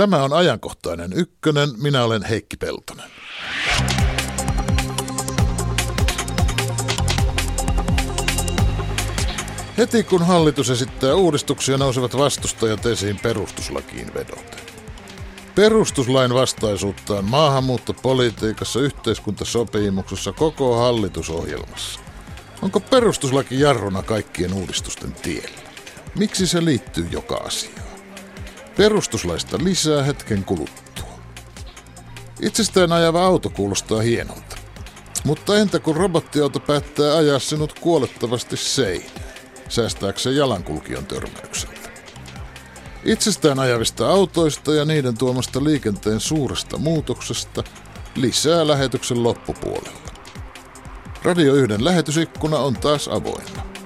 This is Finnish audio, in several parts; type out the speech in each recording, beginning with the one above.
Tämä on ajankohtainen ykkönen. Minä olen Heikki Peltonen. Heti kun hallitus esittää uudistuksia, nousevat vastustajat esiin perustuslakiin vedoten. Perustuslain vastaisuutta on maahanmuuttopolitiikassa, yhteiskuntasopimuksessa, koko hallitusohjelmassa. Onko perustuslaki jarruna kaikkien uudistusten tiellä? Miksi se liittyy joka asiaan? Perustuslaista lisää hetken kuluttua. Itsestään ajava auto kuulostaa hienolta. Mutta entä kun robottiauto päättää ajaa sinut kuolettavasti seinään, säästääkseen jalankulkijan törmäykseltä? Itsestään ajavista autoista ja niiden tuomasta liikenteen suuresta muutoksesta lisää lähetyksen loppupuolella. Radio 1 lähetysikkuna on taas avoinna.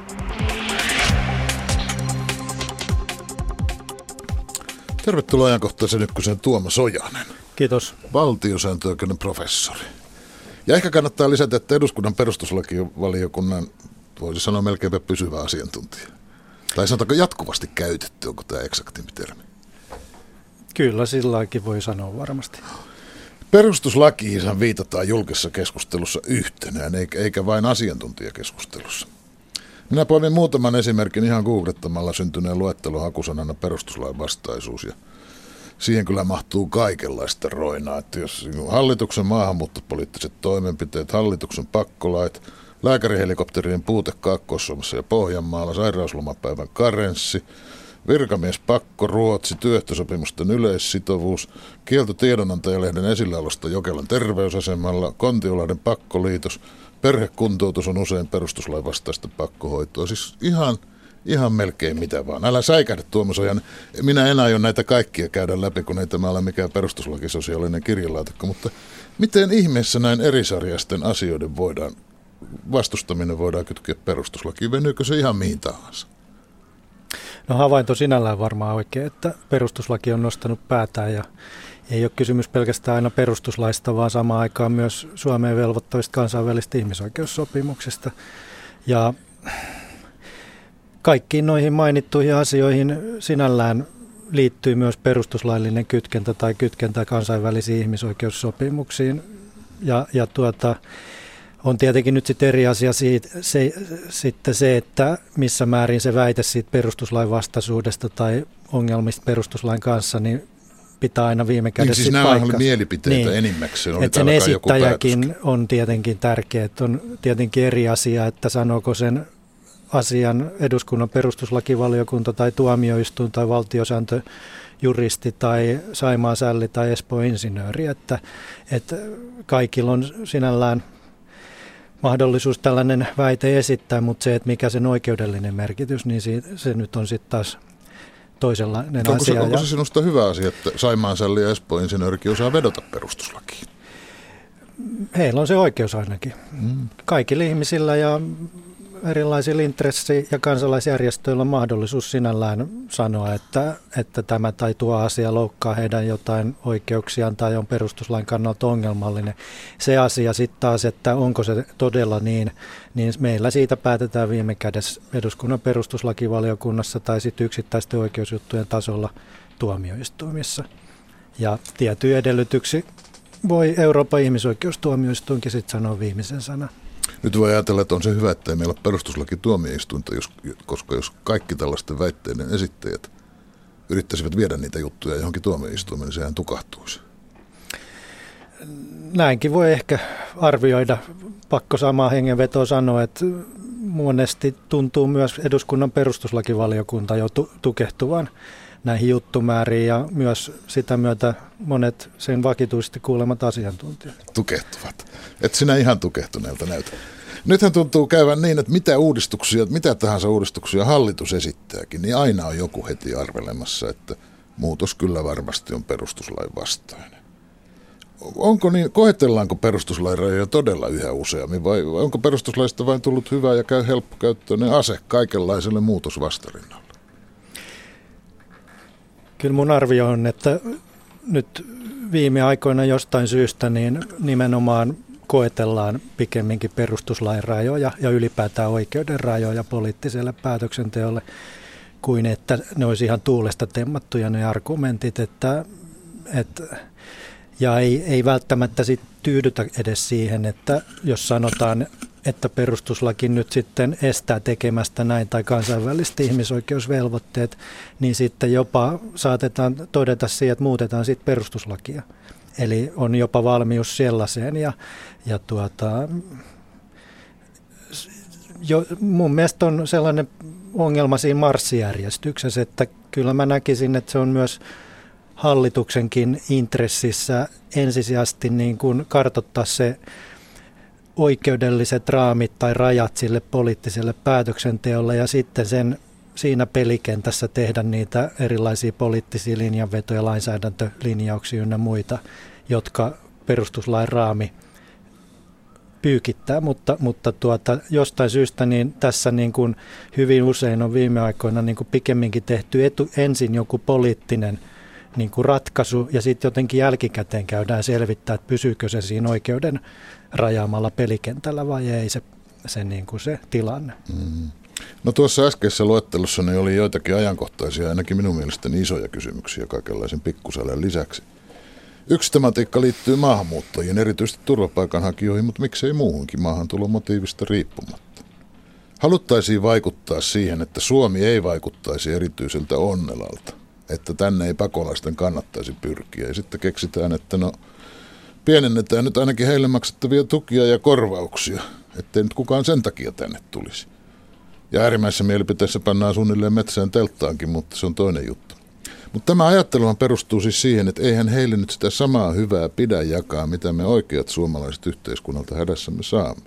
Tervetuloa ajankohtaisen ykkösen Tuomas Ojanen. Kiitos. Valtiosääntöoikeuden professori. Ja ehkä kannattaa lisätä, että eduskunnan perustuslakivaliokunnan, voisi sanoa melkeinpä pysyvä asiantuntija. Tai sanotaanko jatkuvasti käytetty, onko tämä eksaktimpi termi? Kyllä, silläkin voi sanoa varmasti. Perustuslakiinsa viitataan julkisessa keskustelussa yhtenään, eikä vain asiantuntijakeskustelussa. Minä poimin muutaman esimerkin ihan googlettamalla syntyneen luettelon hakusanana perustuslain vastaisuus ja siihen kyllä mahtuu kaikenlaista roinaa. Että jos hallituksen maahanmuuttopoliittiset toimenpiteet, hallituksen pakkolait, lääkärihelikopterien puute Kaakkois-Suomessa ja Pohjanmaalla, sairauslomapäivän karenssi, Virkamies pakko, Ruotsi, työehtosopimusten yleissitovuus, kielto tiedonantajalehden esilläolosta Jokelan terveysasemalla, Kontiolaiden pakkoliitos, perhekuntoutus on usein perustuslain vastaista pakkohoitoa. Siis ihan, ihan melkein mitä vaan. Älä säikähdä Tuomas Ojan. Minä en aio näitä kaikkia käydä läpi, kun ei tämä ole mikään perustuslakisosiaalinen kirjalaatikko, mutta miten ihmeessä näin erisarjaisten asioiden voidaan, vastustaminen voidaan kytkeä perustuslakiin? Venyykö se ihan mihin tahansa? No havainto sinällään varmaan oikein, että perustuslaki on nostanut päätään ja ei ole kysymys pelkästään aina perustuslaista, vaan samaan aikaan myös Suomeen velvoittavista kansainvälisistä ihmisoikeussopimuksista. Ja kaikkiin noihin mainittuihin asioihin sinällään liittyy myös perustuslaillinen kytkentä tai kytkentä kansainvälisiin ihmisoikeussopimuksiin. Ja, ja tuota, on tietenkin nyt sitten eri asia siitä, se, sitten se, että missä määrin se väite siitä perustuslain vastaisuudesta tai ongelmista perustuslain kanssa, niin pitää aina viime kädessä niin, siis nämä paikka. oli mielipiteitä niin. enimmäkseen. Oli sen esittäjäkin on tietenkin tärkeä. Että on tietenkin eri asia, että sanooko sen asian eduskunnan perustuslakivaliokunta tai tuomioistuin tai valtiosääntö juristi tai Saimaan sälli tai Espoon insinööri, että, että kaikilla on sinällään mahdollisuus tällainen väite esittää, mutta se, että mikä sen oikeudellinen merkitys, niin se, se nyt on sitten taas toisenlainen onko asia. Se, onko se sinusta hyvä asia, että Saimaan Sälli ja Espoon insinöörikin osaa vedota perustuslakiin? Heillä on se oikeus ainakin. Mm. Kaikilla ihmisillä ja erilaisilla intressi- ja kansalaisjärjestöillä mahdollisuus sinällään sanoa, että, että tämä tai tuo asia loukkaa heidän jotain oikeuksiaan tai on perustuslain kannalta ongelmallinen. Se asia sitten taas, että onko se todella niin, niin meillä siitä päätetään viime kädessä eduskunnan perustuslakivaliokunnassa tai sitten yksittäisten oikeusjuttujen tasolla tuomioistuimissa. Ja tietty edellytyksi voi Euroopan ihmisoikeustuomioistuinkin sitten sanoa viimeisen sanan. Nyt voi ajatella, että on se hyvä, että ei meillä ole perustuslaki tuomioistuinta, jos, koska jos kaikki tällaisten väitteiden esittäjät yrittäisivät viedä niitä juttuja johonkin tuomioistuimeen, niin sehän tukahtuisi. Näinkin voi ehkä arvioida. Pakko samaa hengenvetoa sanoa, että monesti tuntuu myös eduskunnan perustuslakivaliokunta jo tu- tukehtuvan näihin juttumääriin ja myös sitä myötä monet sen vakituisesti kuulemat asiantuntijat. Tukehtuvat. Et sinä ihan tukehtuneelta näytä. Nythän tuntuu käyvän niin, että mitä uudistuksia, mitä tahansa uudistuksia hallitus esittääkin, niin aina on joku heti arvelemassa, että muutos kyllä varmasti on perustuslain vastainen. Onko niin, koetellaanko perustuslain rajoja todella yhä useammin vai onko perustuslaista vain tullut hyvä ja käy helppokäyttöinen ase kaikenlaiselle muutosvastarinnalle? Kyllä mun arvio on, että nyt viime aikoina jostain syystä niin nimenomaan koetellaan pikemminkin perustuslain rajoja ja ylipäätään oikeuden rajoja poliittiselle päätöksenteolle kuin että ne olisi ihan tuulesta temmattuja ne argumentit, että et, ja ei, ei välttämättä sit tyydytä edes siihen, että jos sanotaan, että perustuslaki nyt sitten estää tekemästä näin tai kansainväliset ihmisoikeusvelvoitteet, niin sitten jopa saatetaan todeta siihen, että muutetaan sitten perustuslakia. Eli on jopa valmius sellaiseen ja, ja tuota, jo, mun mielestä on sellainen ongelma siinä marssijärjestyksessä, että kyllä mä näkisin, että se on myös hallituksenkin intressissä ensisijaisesti niin kuin kartottaa se oikeudelliset raamit tai rajat sille poliittiselle päätöksenteolle ja sitten sen siinä pelikentässä tehdä niitä erilaisia poliittisia linjanvetoja, lainsäädäntölinjauksia ynnä muita, jotka perustuslain raami pyykittää, mutta, mutta tuota, jostain syystä niin tässä niin kuin hyvin usein on viime aikoina niin kuin pikemminkin tehty etu, ensin joku poliittinen niin kuin ratkaisu ja sitten jotenkin jälkikäteen käydään selvittää, että pysyykö se siinä oikeuden rajaamalla pelikentällä vai ei se, se, niin kuin se tilanne. Mm. No tuossa äskeisessä luettelossa ne oli joitakin ajankohtaisia, ainakin minun mielestäni isoja kysymyksiä kaikenlaisen pikkusälän lisäksi. Yksi tematiikka liittyy maahanmuuttajien, erityisesti turvapaikanhakijoihin, mutta miksei muuhunkin maahantulomotiivista riippumatta. Haluttaisiin vaikuttaa siihen, että Suomi ei vaikuttaisi erityiseltä onnelalta, että tänne ei pakolaisten kannattaisi pyrkiä. Ja sitten keksitään, että no pienennetään nyt ainakin heille maksettavia tukia ja korvauksia, ettei nyt kukaan sen takia tänne tulisi. Ja äärimmäisessä mielipiteessä pannaan suunnilleen metsään telttaankin, mutta se on toinen juttu. Mutta tämä ajatteluhan perustuu siis siihen, että eihän heille nyt sitä samaa hyvää pidä jakaa, mitä me oikeat suomalaiset yhteiskunnalta hädässämme saamme.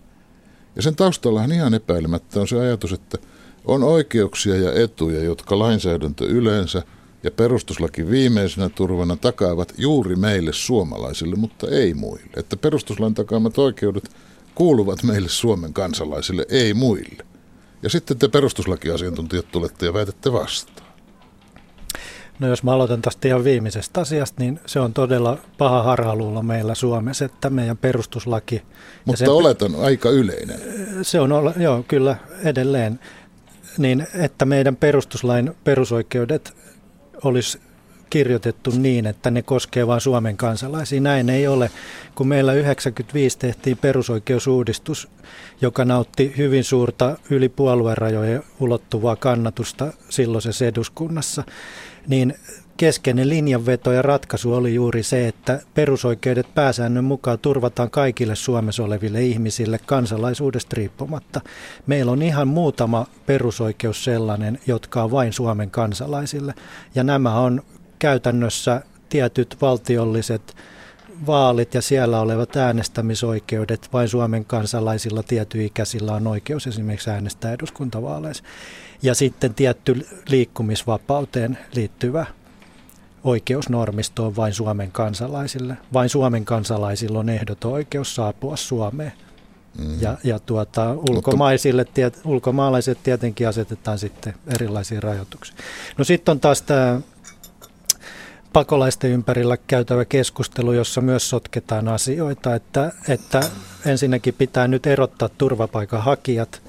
Ja sen taustallahan ihan epäilemättä on se ajatus, että on oikeuksia ja etuja, jotka lainsäädäntö yleensä ja perustuslaki viimeisenä turvana takaavat juuri meille suomalaisille, mutta ei muille. Että perustuslain takaamat oikeudet kuuluvat meille Suomen kansalaisille, ei muille. Ja sitten te perustuslakiasiantuntijat tulette ja väitätte vastaan. No jos mä aloitan tästä ihan viimeisestä asiasta, niin se on todella paha harhaluulo meillä Suomessa, että meidän perustuslaki... Mutta sen, oletan aika yleinen. Se on, joo, kyllä edelleen. Niin, että meidän perustuslain perusoikeudet olisi kirjoitettu niin, että ne koskee vain Suomen kansalaisia. Näin ei ole, kun meillä 95 tehtiin perusoikeusuudistus, joka nautti hyvin suurta yli puoluerajojen ulottuvaa kannatusta silloisessa eduskunnassa, niin keskeinen linjanveto ja ratkaisu oli juuri se, että perusoikeudet pääsäännön mukaan turvataan kaikille Suomessa oleville ihmisille kansalaisuudesta riippumatta. Meillä on ihan muutama perusoikeus sellainen, jotka on vain Suomen kansalaisille. Ja nämä on käytännössä tietyt valtiolliset vaalit ja siellä olevat äänestämisoikeudet. Vain Suomen kansalaisilla tietyikäisillä on oikeus esimerkiksi äänestää eduskuntavaaleissa. Ja sitten tietty liikkumisvapauteen liittyvä oikeusnormisto on vain Suomen kansalaisille. Vain Suomen kansalaisilla on ehdoton oikeus saapua Suomeen. Mm. Ja, ja tuota, ulkomaisille, tiet, ulkomaalaiset tietenkin asetetaan sitten erilaisia rajoituksia. No sitten on taas tämä pakolaisten ympärillä käytävä keskustelu, jossa myös sotketaan asioita, että, että ensinnäkin pitää nyt erottaa turvapaikanhakijat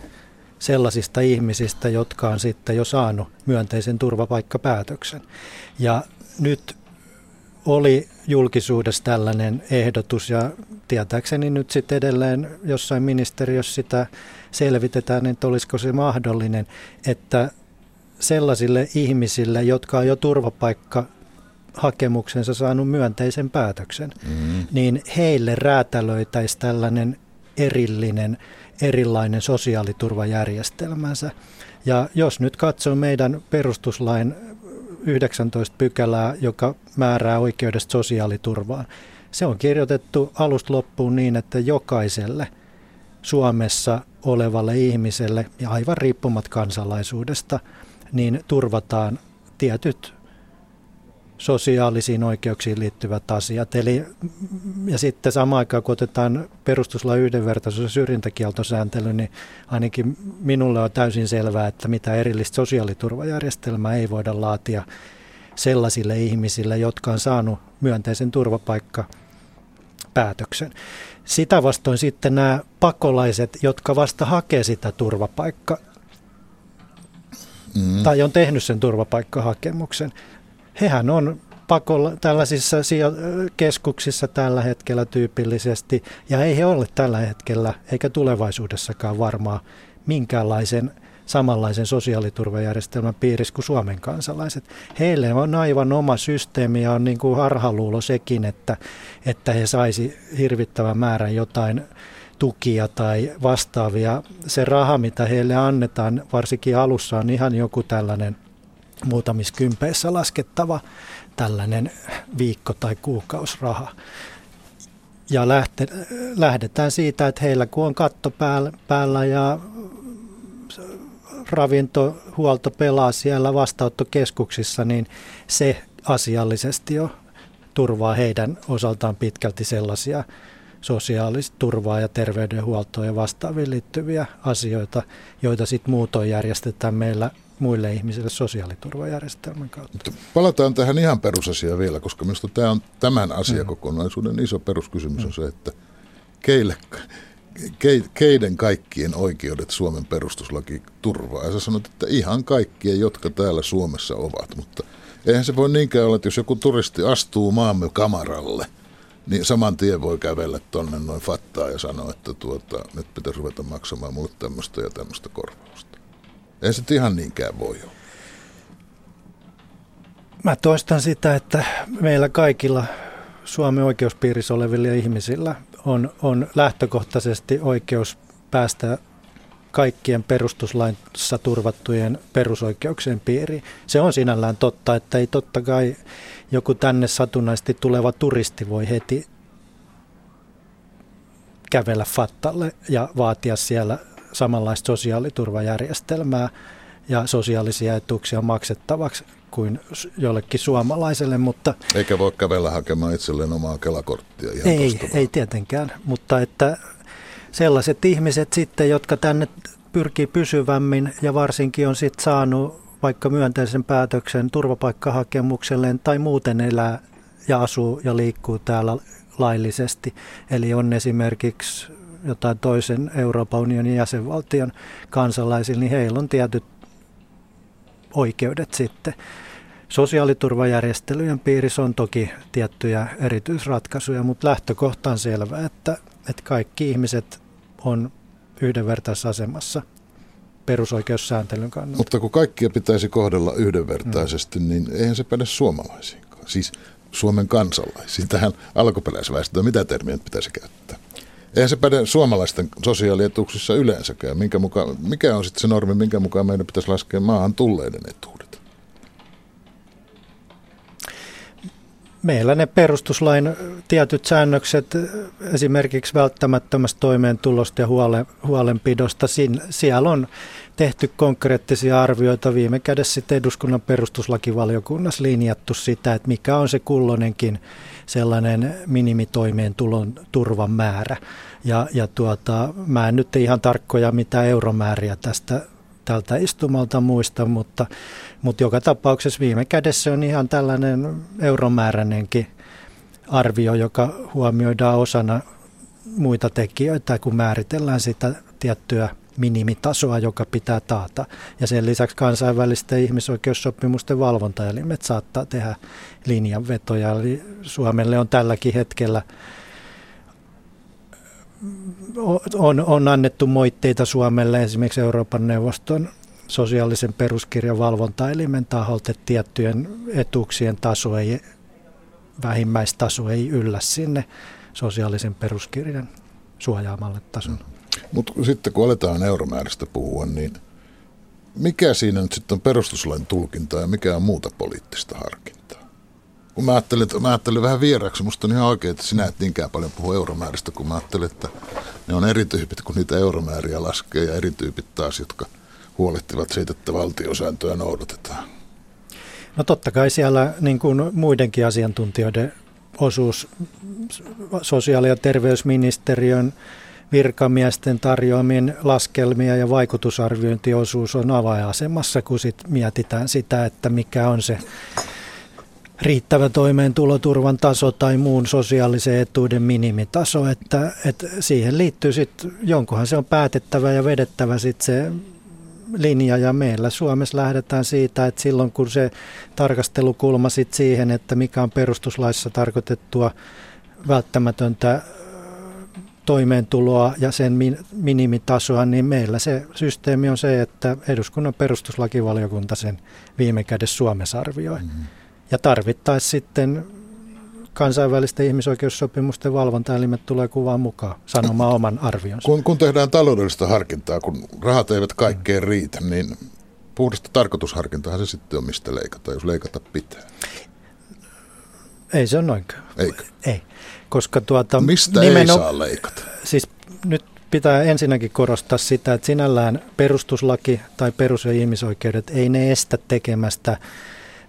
sellaisista ihmisistä, jotka on sitten jo saanut myönteisen turvapaikkapäätöksen. Ja nyt oli julkisuudessa tällainen ehdotus ja tietääkseni nyt sitten edelleen jossain ministeriössä sitä selvitetään, että olisiko se mahdollinen, että sellaisille ihmisille, jotka on jo turvapaikka hakemuksensa saanut myönteisen päätöksen, mm. niin heille räätälöitäisi tällainen erillinen, erilainen sosiaaliturvajärjestelmänsä. Ja jos nyt katsoo meidän perustuslain 19 pykälää, joka määrää oikeudesta sosiaaliturvaan, se on kirjoitettu alusta loppuun niin, että jokaiselle Suomessa olevalle ihmiselle ja aivan riippumat kansalaisuudesta, niin turvataan tietyt sosiaalisiin oikeuksiin liittyvät asiat. Eli, ja sitten samaan aikaan, kun otetaan perustuslain yhdenvertaisuus- ja syrjintäkieltosääntely, niin ainakin minulle on täysin selvää, että mitä erillistä sosiaaliturvajärjestelmää ei voida laatia sellaisille ihmisille, jotka on saanut myönteisen turvapaikkapäätöksen. Sitä vastoin sitten nämä pakolaiset, jotka vasta hakee sitä turvapaikka mm. tai on tehnyt sen turvapaikkahakemuksen, hehän on pakolla, tällaisissa keskuksissa tällä hetkellä tyypillisesti, ja ei he ole tällä hetkellä eikä tulevaisuudessakaan varmaan minkäänlaisen samanlaisen sosiaaliturvajärjestelmän piirissä kuin Suomen kansalaiset. Heille on aivan oma systeemi ja on niin kuin harhaluulo sekin, että, että he saisi hirvittävän määrän jotain tukia tai vastaavia. Se raha, mitä heille annetaan, varsinkin alussa on ihan joku tällainen muutamissa kympeissä laskettava tällainen viikko- tai kuukausraha. Ja lähte, lähdetään siitä, että heillä kun on katto päällä, päällä ja ravintohuolto pelaa siellä vastaanottokeskuksissa, niin se asiallisesti jo turvaa heidän osaltaan pitkälti sellaisia sosiaalista turvaa ja terveydenhuoltoa ja vastaaviin liittyviä asioita, joita sitten muutoin järjestetään meillä muille ihmisille sosiaaliturvajärjestelmän kautta. Palataan tähän ihan perusasiaan vielä, koska minusta tämä on tämän asiakokonaisuuden iso peruskysymys on se, että keille, ke, keiden kaikkien oikeudet Suomen perustuslaki turvaa. Ja sä sanot, että ihan kaikkien, jotka täällä Suomessa ovat, mutta eihän se voi niinkään olla, että jos joku turisti astuu maamme kamaralle, niin saman tien voi kävellä tonne noin fattaa ja sanoa, että tuota, nyt pitäisi ruveta maksamaan mulle tämmöistä ja tämmöistä korvausta. Ei se ihan niinkään voi olla. Mä toistan sitä, että meillä kaikilla Suomen oikeuspiirissä olevilla ihmisillä on, on lähtökohtaisesti oikeus päästä kaikkien perustuslaissa turvattujen perusoikeuksien piiriin. Se on sinällään totta, että ei totta kai joku tänne satunnaisesti tuleva turisti voi heti kävellä Fattalle ja vaatia siellä samanlaista sosiaaliturvajärjestelmää ja sosiaalisia etuuksia maksettavaksi kuin jollekin suomalaiselle, mutta... Eikä voi kävellä hakemaan itselleen omaa kelakorttia ihan Ei, ei tietenkään, mutta että sellaiset ihmiset sitten, jotka tänne pyrkii pysyvämmin ja varsinkin on sitten saanut vaikka myönteisen päätöksen turvapaikkahakemukselleen tai muuten elää ja asuu ja liikkuu täällä laillisesti. Eli on esimerkiksi jotain toisen Euroopan unionin jäsenvaltion kansalaisilla, niin heillä on tietyt oikeudet sitten. Sosiaaliturvajärjestelyjen piirissä on toki tiettyjä erityisratkaisuja, mutta lähtökohta on selvä, että, että kaikki ihmiset on yhdenvertaisessa asemassa perusoikeussääntelyn kannalta. Mutta kun kaikkia pitäisi kohdella yhdenvertaisesti, mm. niin eihän se päde suomalaisiinkaan. Siis Suomen kansalaisiin. Tähän alkuperäisväestöön, mitä termiä pitäisi käyttää? Eihän se päde suomalaisten sosiaalietuuksissa yleensäkään. Minkä mukaan, mikä on sitten se normi, minkä mukaan meidän pitäisi laskea maahan tulleiden etuudet? Meillä ne perustuslain tietyt säännökset esimerkiksi välttämättömästä toimeentulosta ja huole, huolenpidosta, siellä on tehty konkreettisia arvioita. Viime kädessä sitten eduskunnan perustuslakivaliokunnassa linjattu sitä, että mikä on se kulloinenkin sellainen minimitoimeentulon turvan määrä. Ja, ja tuota, mä en nyt ihan tarkkoja mitä euromääriä tästä tältä istumalta muista, mutta, mutta joka tapauksessa viime kädessä on ihan tällainen euromääräinenkin arvio, joka huomioidaan osana muita tekijöitä, kun määritellään sitä tiettyä minimitasoa, joka pitää taata. Ja sen lisäksi kansainvälisten ihmisoikeussopimusten valvontaelimet saattaa tehdä linjanvetoja. Eli Suomelle on tälläkin hetkellä on, on annettu moitteita Suomelle esimerkiksi Euroopan neuvoston sosiaalisen peruskirjan valvontaelimen taholta, että tiettyjen etuuksien taso ei, vähimmäistaso ei yllä sinne sosiaalisen peruskirjan suojaamalle tasolle. Mutta sitten kun aletaan euromäärästä puhua, niin mikä siinä nyt sitten on perustuslain tulkintaa ja mikä on muuta poliittista harkintaa? Kun mä ajattelin, että mä ajattelin vähän vieraksi, musta on ihan oikein, että sinä et niinkään paljon puhu euromääristä, kun mä ajattelin, että ne on eri tyypit, kun niitä euromääriä laskee ja eri tyypit taas, jotka huolehtivat siitä, että valtiosääntöä noudatetaan. No totta kai siellä niin kuin muidenkin asiantuntijoiden osuus sosiaali- ja terveysministeriön virkamiesten tarjoamien laskelmia ja vaikutusarviointiosuus on avainasemassa, kun sit mietitään sitä, että mikä on se riittävä toimeentuloturvan taso tai muun sosiaalisen etuuden minimitaso, että, että siihen liittyy sitten, jonkunhan se on päätettävä ja vedettävä sitten se linja. Ja meillä Suomessa lähdetään siitä, että silloin kun se tarkastelukulma sit siihen, että mikä on perustuslaissa tarkoitettua välttämätöntä toimeentuloa ja sen min, minimitasoa, niin meillä se systeemi on se, että eduskunnan perustuslakivaliokunta sen viime kädessä Suomessa arvioi. Mm-hmm. Ja tarvittaisiin sitten kansainvälisten ihmisoikeussopimusten valvontaelimet tulee kuvaan mukaan sanomaan oman arvionsa. Kun, kun tehdään taloudellista harkintaa, kun rahat eivät kaikkeen riitä, niin puhdasta tarkoitusharkintahan se sitten on, mistä leikata, jos leikata pitää. Ei se ole noinkaan. Eikö? Ei. Koska tuota, Mistä nimeno- ei saa leikata? Siis nyt pitää ensinnäkin korostaa sitä, että sinällään perustuslaki tai perus- ja ihmisoikeudet ei ne estä tekemästä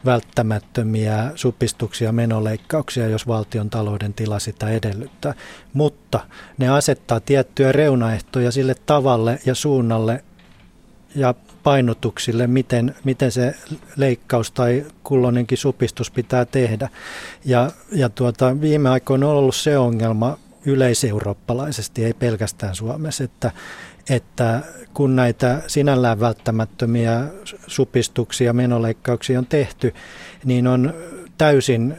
välttämättömiä supistuksia, menoleikkauksia, jos valtion talouden tila sitä edellyttää. Mutta ne asettaa tiettyjä reunaehtoja sille tavalle ja suunnalle ja painotuksille, miten, miten se leikkaus tai kulloinenkin supistus pitää tehdä. Ja, ja tuota, viime aikoina on ollut se ongelma yleiseurooppalaisesti, ei pelkästään Suomessa, että, että kun näitä sinällään välttämättömiä supistuksia, menoleikkauksia on tehty, niin on täysin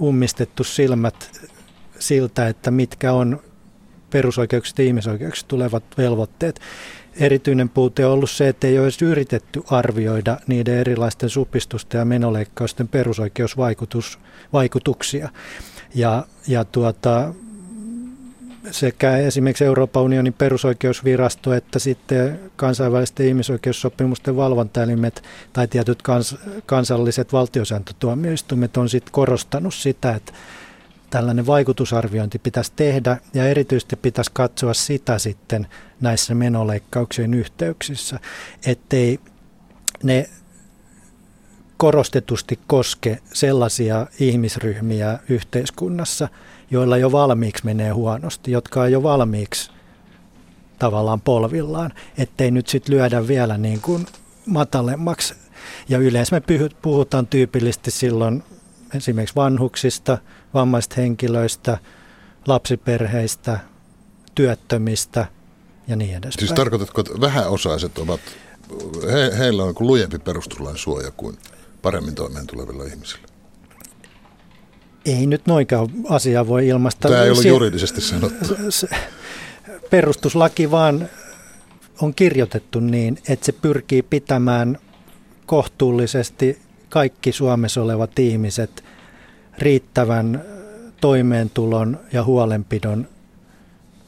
ummistettu silmät siltä, että mitkä on perusoikeukset ja ihmisoikeukset tulevat velvoitteet. Erityinen puute on ollut se, että ei ole edes yritetty arvioida niiden erilaisten supistusten ja menoleikkausten perusoikeusvaikutuksia. Ja, ja tuota, sekä esimerkiksi Euroopan unionin perusoikeusvirasto että sitten kansainvälisten ihmisoikeussopimusten valvontaelimet tai tietyt kans, kansalliset valtiosääntötuomioistuimet on sitten korostanut sitä, että tällainen vaikutusarviointi pitäisi tehdä ja erityisesti pitäisi katsoa sitä sitten näissä menoleikkauksien yhteyksissä, ettei ne korostetusti koske sellaisia ihmisryhmiä yhteiskunnassa, joilla jo valmiiksi menee huonosti, jotka on jo valmiiksi tavallaan polvillaan, ettei nyt sitten lyödä vielä niin kuin matalemmaksi. Ja yleensä me puhutaan tyypillisesti silloin esimerkiksi vanhuksista, vammaisista henkilöistä, lapsiperheistä, työttömistä ja niin edespäin. Siis tarkoitatko, että vähäosaiset ovat, he, heillä on lujempi perustuslain suoja kuin paremmin toimeen tulevilla ihmisillä? Ei nyt noinkaan asiaa voi ilmaista. Tämä ei ole juridisesti sanottu. Perustuslaki vaan on kirjoitettu niin, että se pyrkii pitämään kohtuullisesti kaikki Suomessa olevat ihmiset riittävän toimeentulon ja huolenpidon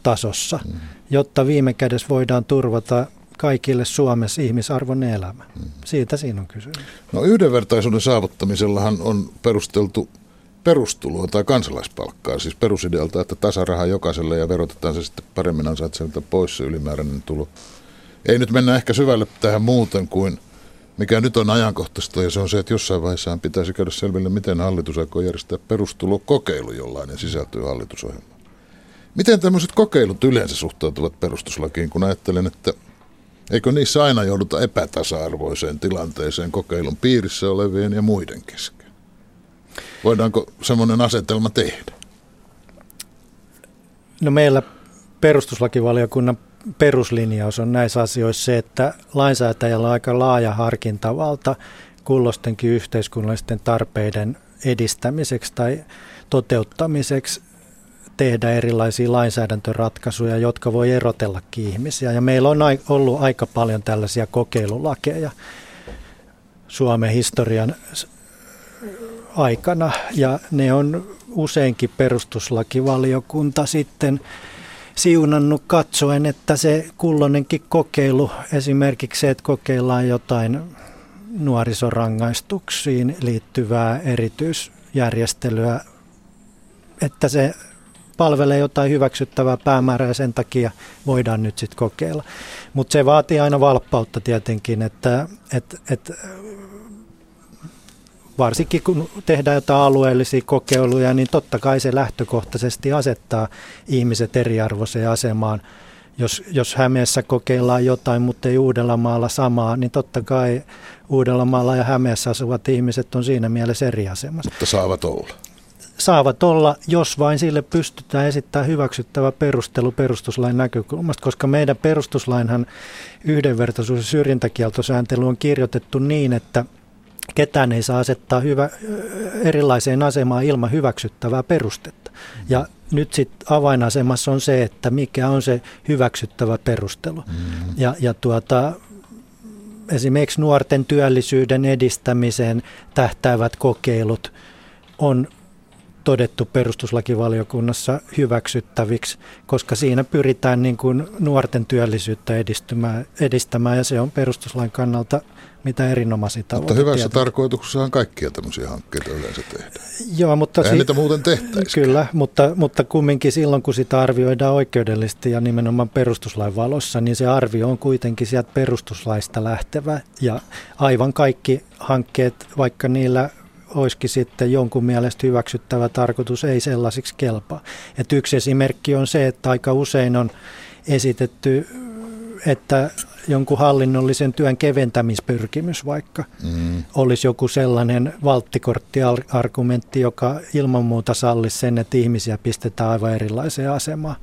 tasossa, mm. jotta viime kädessä voidaan turvata kaikille Suomessa ihmisarvon elämä. Mm. Siitä siinä on kysymys. No yhdenvertaisuuden saavuttamisellahan on perusteltu perustuloa tai kansalaispalkkaa, siis perusidealta, että tasaraha jokaiselle ja verotetaan se sitten paremmin ansaitsevilta pois se ylimääräinen tulo. Ei nyt mennä ehkä syvälle tähän muuten kuin mikä nyt on ajankohtaista, ja se on se, että jossain vaiheessa pitäisi käydä selville, miten hallitus aikoo järjestää perustulokokeilu, jollainen sisältyy hallitusohjelmaan. Miten tämmöiset kokeilut yleensä suhtautuvat perustuslakiin, kun ajattelen, että eikö niissä aina jouduta epätasa-arvoiseen tilanteeseen kokeilun piirissä olevien ja muiden kesken? Voidaanko semmoinen asetelma tehdä? No meillä perustuslakivaliokunnan peruslinjaus on näissä asioissa se, että lainsäätäjällä on aika laaja harkintavalta kullostenkin yhteiskunnallisten tarpeiden edistämiseksi tai toteuttamiseksi tehdä erilaisia lainsäädäntöratkaisuja, jotka voi erotellakin ihmisiä. Ja meillä on ollut aika paljon tällaisia kokeilulakeja Suomen historian aikana, ja ne on useinkin perustuslakivaliokunta sitten siunannut katsoen, että se kullonenkin kokeilu, esimerkiksi se, että kokeillaan jotain nuorisorangaistuksiin liittyvää erityisjärjestelyä, että se palvelee jotain hyväksyttävää päämäärää ja sen takia voidaan nyt sitten kokeilla. Mutta se vaatii aina valppautta tietenkin, että, että, että varsinkin kun tehdään jotain alueellisia kokeiluja, niin totta kai se lähtökohtaisesti asettaa ihmiset eriarvoiseen asemaan. Jos, jos Hämeessä kokeillaan jotain, mutta ei Uudellamaalla samaa, niin totta kai Uudellamaalla ja Hämeessä asuvat ihmiset on siinä mielessä eri asemassa. Mutta saavat olla. saavat olla, jos vain sille pystytään esittämään hyväksyttävä perustelu perustuslain näkökulmasta, koska meidän perustuslainhan yhdenvertaisuus- ja syrjintäkieltosääntely on kirjoitettu niin, että ketään ei saa asettaa hyvä, erilaiseen asemaan ilman hyväksyttävää perustetta. Ja nyt sitten avainasemassa on se, että mikä on se hyväksyttävä perustelu. Mm. Ja, ja tuota, esimerkiksi nuorten työllisyyden edistämiseen tähtäävät kokeilut on todettu perustuslakivaliokunnassa hyväksyttäviksi, koska siinä pyritään niin kuin nuorten työllisyyttä edistämään, edistämään ja se on perustuslain kannalta mitä erinomaisin tavoite. Mutta hyvässä tietysti. tarkoituksessahan kaikkia tämmöisiä hankkeita yleensä tehdään. Joo, mutta Eihän si- niitä muuten tehtäisi. Kyllä, mutta, mutta kumminkin silloin, kun sitä arvioidaan oikeudellisesti ja nimenomaan perustuslain valossa, niin se arvio on kuitenkin sieltä perustuslaista lähtevä. Ja aivan kaikki hankkeet, vaikka niillä olisikin sitten jonkun mielestä hyväksyttävä tarkoitus, ei sellaisiksi kelpaa. Et yksi esimerkki on se, että aika usein on esitetty, että jonkun hallinnollisen työn keventämispyrkimys vaikka mm. olisi joku sellainen valttikorttiargumentti, joka ilman muuta sallisi sen, että ihmisiä pistetään aivan erilaiseen asemaan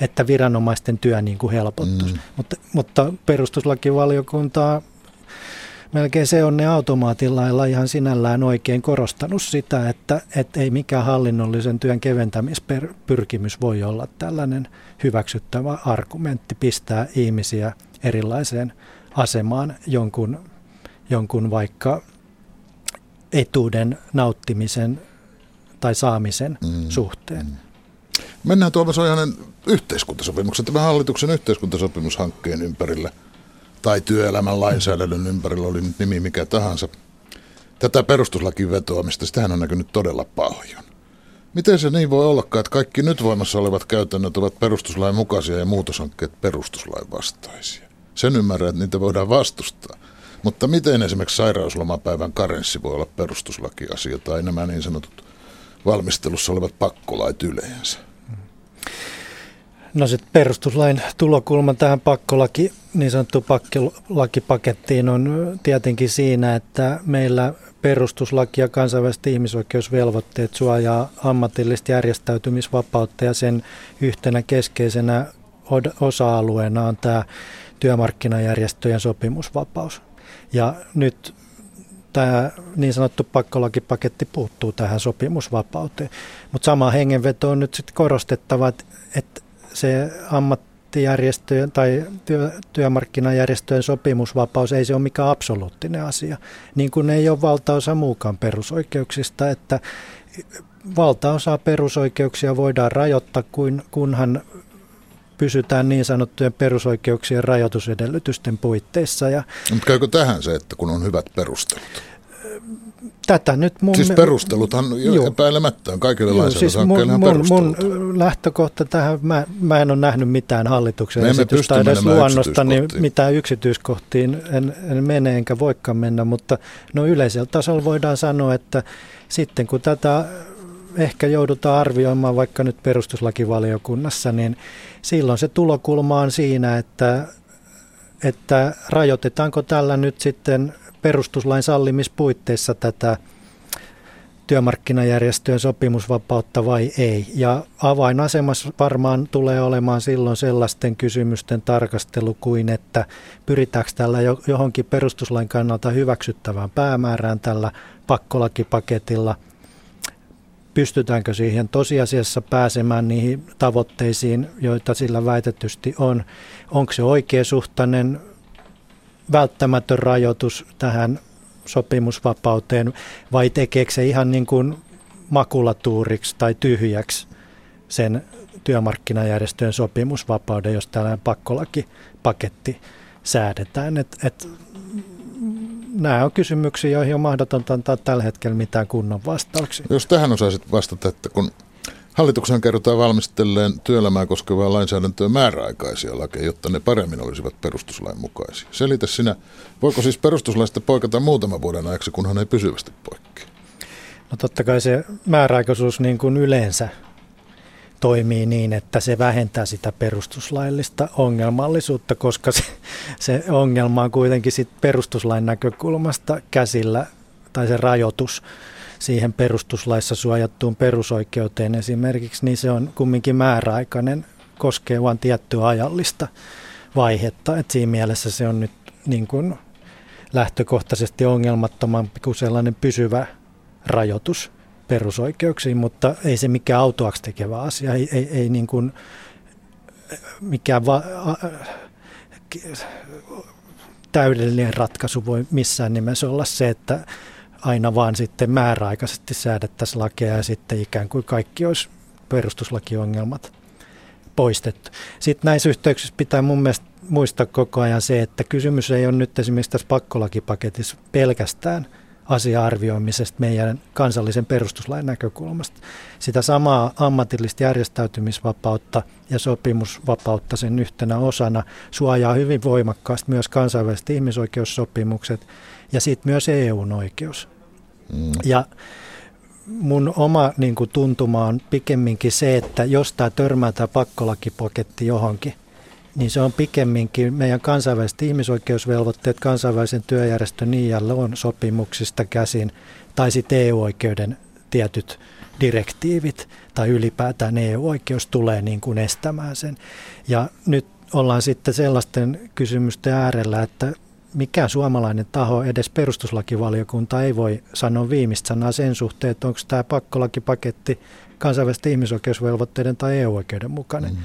että viranomaisten työ niin kuin helpottuisi. Mm. Mutta, mutta perustuslakivaliokunta melkein se on ne automaatilailla ihan sinällään oikein korostanut sitä, että, että ei mikään hallinnollisen työn keventämispyrkimys voi olla tällainen hyväksyttävä argumentti pistää ihmisiä erilaiseen asemaan jonkun, jonkun vaikka etuuden nauttimisen tai saamisen mm. suhteen. Mm. Mennään Tuomas Ojanen yhteiskuntasopimuksen, tämän hallituksen yhteiskuntasopimushankkeen ympärillä tai työelämän lainsäädännön ympärillä, oli nyt nimi mikä tahansa. Tätä perustuslakin vetoamista, sitähän on näkynyt todella paljon. Miten se niin voi ollakaan, että kaikki nyt voimassa olevat käytännöt ovat perustuslain mukaisia ja muutoshankkeet perustuslain vastaisia? Sen ymmärrän, että niitä voidaan vastustaa. Mutta miten esimerkiksi sairauslomapäivän karenssi voi olla perustuslakiasia tai nämä niin sanotut valmistelussa olevat pakkolait yleensä? No sitten perustuslain tulokulma tähän pakkolaki, niin sanottu pakkolakipakettiin on tietenkin siinä, että meillä perustuslaki ja kansainväliset ihmisoikeusvelvoitteet suojaa ammatillista järjestäytymisvapautta ja sen yhtenä keskeisenä osa-alueena on tämä työmarkkinajärjestöjen sopimusvapaus. Ja nyt tämä niin sanottu pakkolakipaketti puuttuu tähän sopimusvapauteen. Mutta sama hengenveto on nyt sitten korostettava, että se ammattijärjestöjen tai työ, työmarkkinajärjestöjen sopimusvapaus ei se ole mikään absoluuttinen asia. Niin kuin ei ole valtaosa muukaan perusoikeuksista, että valtaosa perusoikeuksia voidaan rajoittaa, kunhan pysytään niin sanottujen perusoikeuksien rajoitusedellytysten puitteissa. Ja Mutta käykö tähän se, että kun on hyvät perustelut? Tätä nyt mun... Siis perusteluthan jo epäilemättä on kaikille lainsäädäntöhankkeille siis mun, mun, mun lähtökohta tähän, mä, mä en ole nähnyt mitään hallituksen Me esitystä edes luonnosta, niin mitään yksityiskohtiin en, en mene enkä voikaan mennä, mutta no yleisellä tasolla voidaan sanoa, että sitten kun tätä ehkä joudutaan arvioimaan vaikka nyt perustuslakivaliokunnassa, niin silloin se tulokulma on siinä, että, että rajoitetaanko tällä nyt sitten perustuslain sallimispuitteissa tätä työmarkkinajärjestöjen sopimusvapautta vai ei. Ja avainasemassa varmaan tulee olemaan silloin sellaisten kysymysten tarkastelu kuin, että pyritäänkö tällä johonkin perustuslain kannalta hyväksyttävään päämäärään tällä pakkolakipaketilla – pystytäänkö siihen tosiasiassa pääsemään niihin tavoitteisiin, joita sillä väitetysti on. Onko se oikeasuhtainen välttämätön rajoitus tähän sopimusvapauteen vai tekeekö se ihan niin kuin makulatuuriksi tai tyhjäksi sen työmarkkinajärjestöjen sopimusvapauden, jos tällainen pakkolakipaketti säädetään. Et, et nämä on kysymyksiä, joihin on mahdotonta antaa tällä hetkellä mitään kunnon vastauksia. Jos tähän osaisit vastata, että kun hallituksen kerrotaan valmistelleen työelämää koskevaa lainsäädäntöä määräaikaisia lakeja, jotta ne paremmin olisivat perustuslain mukaisia. Selitä sinä, voiko siis perustuslaista poikata muutaman vuoden ajaksi, kunhan ei pysyvästi poikkea? No totta kai se määräaikaisuus niin kuin yleensä toimii niin, että se vähentää sitä perustuslaillista ongelmallisuutta, koska se, se ongelma on kuitenkin sit perustuslain näkökulmasta käsillä, tai se rajoitus siihen perustuslaissa suojattuun perusoikeuteen esimerkiksi, niin se on kumminkin määräaikainen, koskee vain tiettyä ajallista vaihetta. Et siinä mielessä se on nyt niin kuin lähtökohtaisesti ongelmattomampi kuin sellainen pysyvä rajoitus perusoikeuksiin, mutta ei se mikään autoaksi tekevä asia, ei, ei, ei niin kuin mikään va- a- täydellinen ratkaisu voi missään nimessä olla se, että aina vaan sitten määräaikaisesti säädettäisiin lakeja ja sitten ikään kuin kaikki olisi perustuslakiongelmat poistettu. Sitten näissä yhteyksissä pitää mun mielestä muistaa koko ajan se, että kysymys ei ole nyt esimerkiksi tässä pakkolakipaketissa pelkästään asia-arvioimisesta meidän kansallisen perustuslain näkökulmasta. Sitä samaa ammatillista järjestäytymisvapautta ja sopimusvapautta sen yhtenä osana suojaa hyvin voimakkaasti myös kansainväliset ihmisoikeussopimukset ja sitten myös EUn oikeus. Mm. Ja mun oma niin kuin, tuntuma on pikemminkin se, että jos tämä törmää tämä pakkolakipaketti johonkin, niin se on pikemminkin meidän kansainväliset ihmisoikeusvelvoitteet kansainvälisen työjärjestön on sopimuksista käsin tai sitten EU-oikeuden tietyt direktiivit tai ylipäätään EU-oikeus tulee niin kuin estämään sen. Ja nyt ollaan sitten sellaisten kysymysten äärellä, että mikään suomalainen taho, edes perustuslakivaliokunta ei voi sanoa viimeistä sanaa sen suhteen, että onko tämä pakkolakipaketti kansainvälisten ihmisoikeusvelvoitteiden tai EU-oikeuden mukainen. Mm.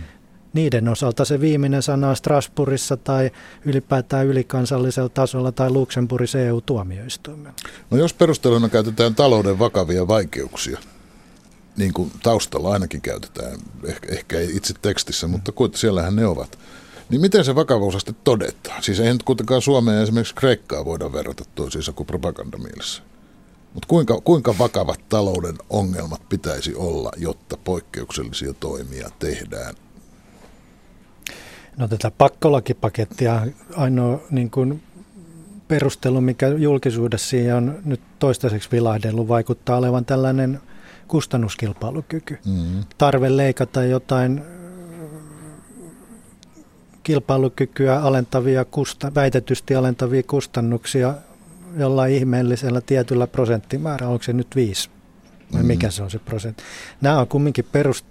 Niiden osalta se viimeinen sana on Strasbourgissa tai ylipäätään ylikansallisella tasolla tai Luxemburgissa EU-tuomioistuimella. No jos perusteluna käytetään talouden vakavia vaikeuksia, niin kuin taustalla ainakin käytetään, ehkä, ehkä ei itse tekstissä, mutta siellähän ne ovat – niin miten se vakavuusaste todetaan? Siis ei nyt kuitenkaan Suomeen ja esimerkiksi Kreikkaa voida verrata toisiinsa kuin propagandamielessä. Mutta kuinka, kuinka vakavat talouden ongelmat pitäisi olla, jotta poikkeuksellisia toimia tehdään? No tätä pakkolakipakettia ainoa niin kuin perustelu, mikä julkisuudessa on nyt toistaiseksi vilahdellut, vaikuttaa olevan tällainen kustannuskilpailukyky. Mm-hmm. Tarve leikata jotain kilpailukykyä alentavia, kusta, väitetysti alentavia kustannuksia jollain ihmeellisellä tietyllä prosenttimäärällä, onko se nyt viisi vai mikä se on se prosentti. Nämä on kumminkin perust,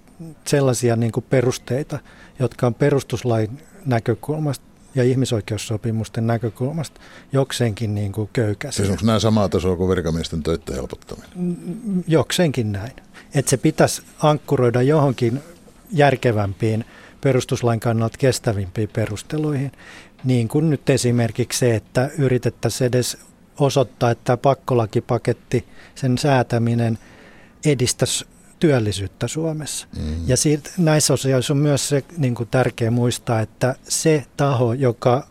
sellaisia niin kuin perusteita, jotka on perustuslain näkökulmasta ja ihmisoikeussopimusten näkökulmasta jokseenkin niin kuin köykäisiä. Siis onko nämä samaa tasoa kuin virkamiesten töiden helpottaminen? Jokseenkin näin. Että se pitäisi ankkuroida johonkin järkevämpiin perustuslain kannalta kestävimpiin perusteluihin, niin kuin nyt esimerkiksi se, että yritettäisiin edes osoittaa, että pakkolakipaketti, sen säätäminen edistäisi työllisyyttä Suomessa. Mm. Ja siitä, näissä osioissa on myös se niin kuin tärkeä muistaa, että se taho, joka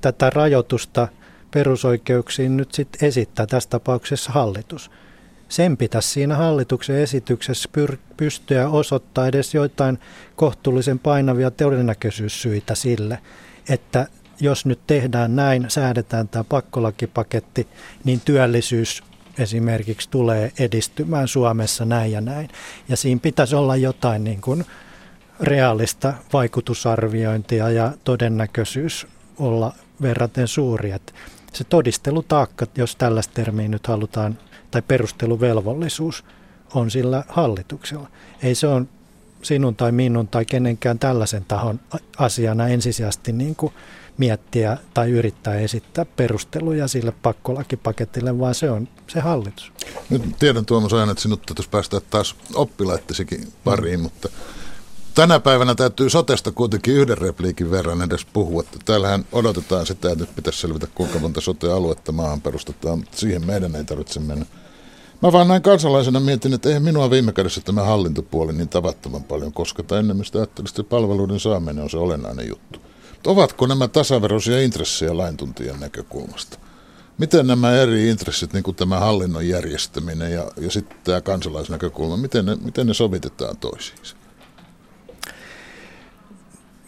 tätä rajoitusta perusoikeuksiin nyt sitten esittää, tässä tapauksessa hallitus – sen pitäisi siinä hallituksen esityksessä pyr- pystyä osoittaa edes joitain kohtuullisen painavia todennäköisyyssyitä sille, että jos nyt tehdään näin, säädetään tämä pakkolakipaketti, niin työllisyys esimerkiksi tulee edistymään Suomessa näin ja näin. Ja siinä pitäisi olla jotain niin kuin reaalista vaikutusarviointia ja todennäköisyys olla verraten suuri. Että se todistelutaakka, jos tällaista termiä nyt halutaan tai perusteluvelvollisuus on sillä hallituksella. Ei se on sinun tai minun tai kenenkään tällaisen tahon asiana ensisijaisesti niin kuin miettiä tai yrittää esittää perusteluja sille pakkolakipaketille, vaan se on se hallitus. Nyt tiedän Tuomas ajan, että sinut täytyisi päästä taas oppilaittesikin pariin, mutta tänä päivänä täytyy sotesta kuitenkin yhden repliikin verran edes puhua. Täällähän odotetaan sitä, että nyt pitäisi selvitä kuinka monta sote-aluetta maahan perustetaan, mutta siihen meidän ei tarvitse mennä. Mä vaan näin kansalaisena mietin, että eihän minua viime kädessä tämä hallintopuoli niin tavattoman paljon kosketa. Ennemmin ajattelin, että palveluiden saaminen on se olennainen juttu. Ovatko nämä tasaveroisia intressejä laintuntijan näkökulmasta? Miten nämä eri intressit, niin kuin tämä hallinnon järjestäminen ja, ja sitten tämä kansalaisnäkökulma, miten ne, miten ne sovitetaan toisiinsa?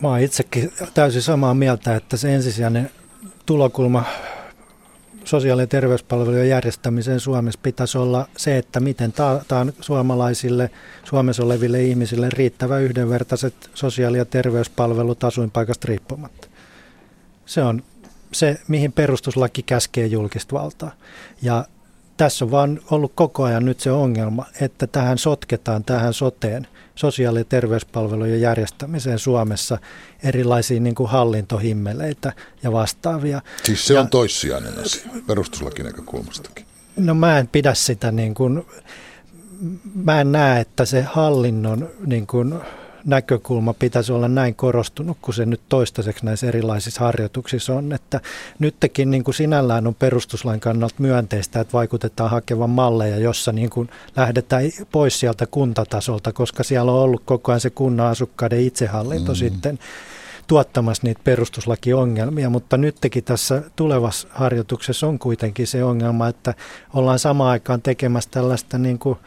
Mä itsekin täysin samaa mieltä, että se ensisijainen tulokulma sosiaali- ja terveyspalvelujen järjestämiseen Suomessa pitäisi olla se, että miten taataan suomalaisille, Suomessa oleville ihmisille riittävä yhdenvertaiset sosiaali- ja terveyspalvelut asuinpaikasta riippumatta. Se on se, mihin perustuslaki käskee julkista valtaa. Ja tässä on vaan ollut koko ajan nyt se ongelma, että tähän sotketaan tähän soteen, sosiaali- ja terveyspalvelujen järjestämiseen Suomessa erilaisia niin kuin hallintohimmeleitä ja vastaavia. Siis se ja, on toissijainen asia perustuslakinäkökulmastakin. No mä en pidä sitä niin kuin, mä en näe, että se hallinnon niin kuin, näkökulma pitäisi olla näin korostunut kuin se nyt toistaiseksi näissä erilaisissa harjoituksissa on. Että nytkin niin kuin sinällään on perustuslain kannalta myönteistä, että vaikutetaan hakevan malleja, jossa niin kuin lähdetään pois sieltä kuntatasolta, koska siellä on ollut koko ajan se kunnan asukkaiden itsehallinto mm. sitten tuottamassa niitä perustuslakiongelmia, mutta nytkin tässä tulevassa harjoituksessa on kuitenkin se ongelma, että ollaan samaan aikaan tekemässä tällaista niin kuin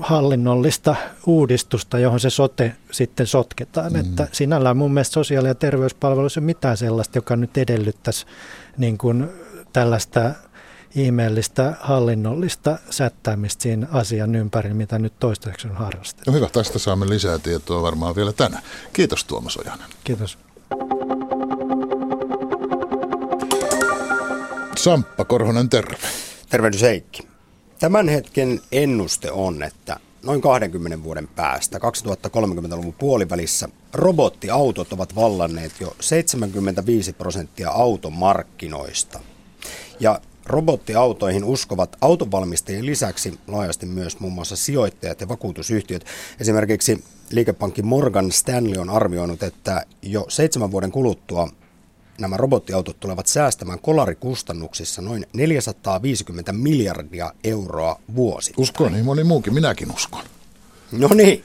hallinnollista uudistusta, johon se sote sitten sotketaan. Mm. Että sinällään mun mielestä sosiaali- ja terveyspalveluissa on mitään sellaista, joka nyt edellyttäisi niin kuin tällaista ihmeellistä hallinnollista sättämistä siinä asian ympärillä, mitä nyt toistaiseksi on harrastettu. No hyvä, tästä saamme lisää tietoa varmaan vielä tänään. Kiitos Tuomas Ojanen. Kiitos. Samppa Korhonen, terve. Tervehdys Heikki. Tämän hetken ennuste on, että noin 20 vuoden päästä, 2030-luvun puolivälissä, robottiautot ovat vallanneet jo 75 prosenttia automarkkinoista. Ja robottiautoihin uskovat autovalmistajien lisäksi laajasti myös muun muassa sijoittajat ja vakuutusyhtiöt. Esimerkiksi liikepankki Morgan Stanley on arvioinut, että jo seitsemän vuoden kuluttua nämä robottiautot tulevat säästämään kolarikustannuksissa noin 450 miljardia euroa vuosi. Uskon niin moni muukin, minäkin uskon. No niin.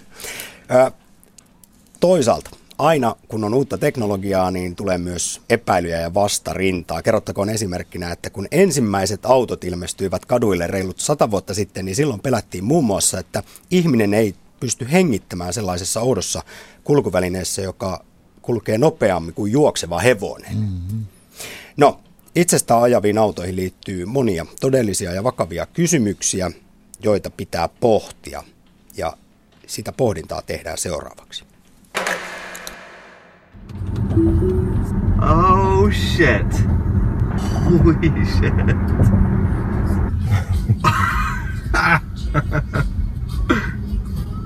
toisaalta, aina kun on uutta teknologiaa, niin tulee myös epäilyjä ja vastarintaa. Kerrottakoon esimerkkinä, että kun ensimmäiset autot ilmestyivät kaduille reilut sata vuotta sitten, niin silloin pelättiin muun muassa, että ihminen ei pysty hengittämään sellaisessa oudossa kulkuvälineessä, joka kulkee nopeammin kuin juokseva hevonen. Mm-hmm. No, itsestään ajaviin autoihin liittyy monia todellisia ja vakavia kysymyksiä, joita pitää pohtia. Ja sitä pohdintaa tehdään seuraavaksi. Oh shit. Holy shit.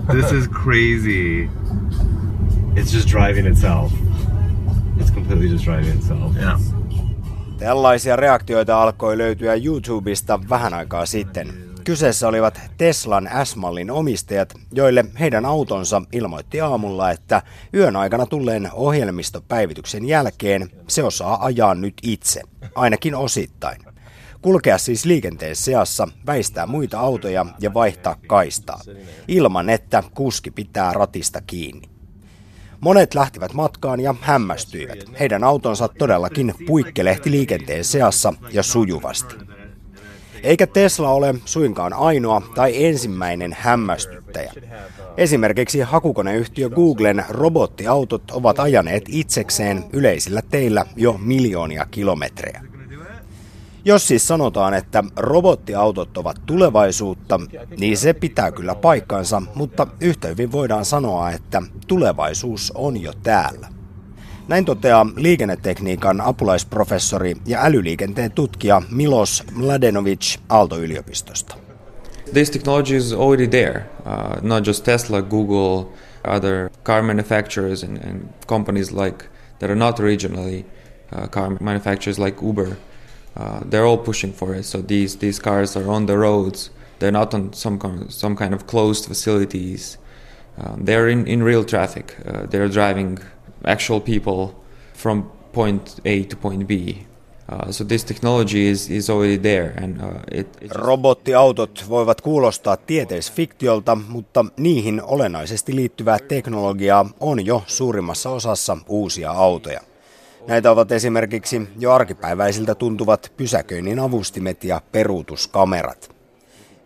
this is crazy. It's just driving itself. It's completely just driving itself. Yeah. Tällaisia reaktioita alkoi löytyä YouTubesta vähän aikaa sitten. Kyseessä olivat Teslan S-mallin omistajat, joille heidän autonsa ilmoitti aamulla, että yön aikana tulleen ohjelmistopäivityksen jälkeen se osaa ajaa nyt itse, ainakin osittain. Kulkea siis liikenteen seassa, väistää muita autoja ja vaihtaa kaistaa, ilman että kuski pitää ratista kiinni. Monet lähtivät matkaan ja hämmästyivät. Heidän autonsa todellakin puikkelehti liikenteen seassa ja sujuvasti. Eikä Tesla ole suinkaan ainoa tai ensimmäinen hämmästyttäjä. Esimerkiksi hakukoneyhtiö Googlen robottiautot ovat ajaneet itsekseen yleisillä teillä jo miljoonia kilometrejä. Jos siis sanotaan, että robottiautot ovat tulevaisuutta, niin se pitää kyllä paikkansa, mutta yhtä hyvin voidaan sanoa, että tulevaisuus on jo täällä. Näin toteaa liikennetekniikan apulaisprofessori ja älyliikenteen tutkija Milos Mladenovic Aalto-yliopistosta. This technology is already there, uh, not just Tesla, Google, other car manufacturers and, and companies like that are not originally uh, car manufacturers like Uber – uh, they're all pushing for it. So these these cars are on the roads. They're not on some kind of, some kind of closed facilities. Um, they're in, in real traffic. Uh, they're driving actual people from point A to point B. Uh, so this technology is, is already there and uh, it, it Robottiautot voivat kuulostaa tieteisfiktiolta, mutta niihin olennaisesti liittyvää teknologiaa on jo suurimmassa osassa uusia autoja. Näitä ovat esimerkiksi jo arkipäiväisiltä tuntuvat pysäköinnin avustimet ja peruutuskamerat.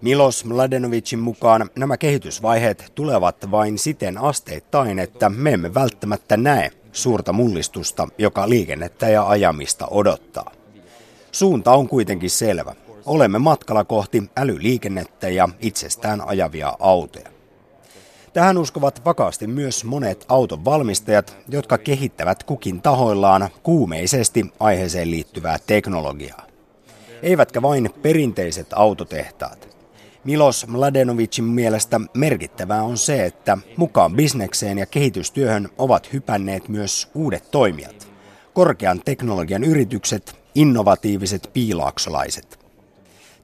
Milos Mladenovicin mukaan nämä kehitysvaiheet tulevat vain siten asteittain, että me emme välttämättä näe suurta mullistusta, joka liikennettä ja ajamista odottaa. Suunta on kuitenkin selvä. Olemme matkalla kohti älyliikennettä ja itsestään ajavia autoja. Tähän uskovat vakaasti myös monet auton valmistajat, jotka kehittävät kukin tahoillaan kuumeisesti aiheeseen liittyvää teknologiaa. eivätkä vain perinteiset autotehtaat. Milos Mladenovicin mielestä merkittävää on se, että mukaan bisnekseen ja kehitystyöhön ovat hypänneet myös uudet toimijat. Korkean teknologian yritykset, innovatiiviset piilaaksolaiset.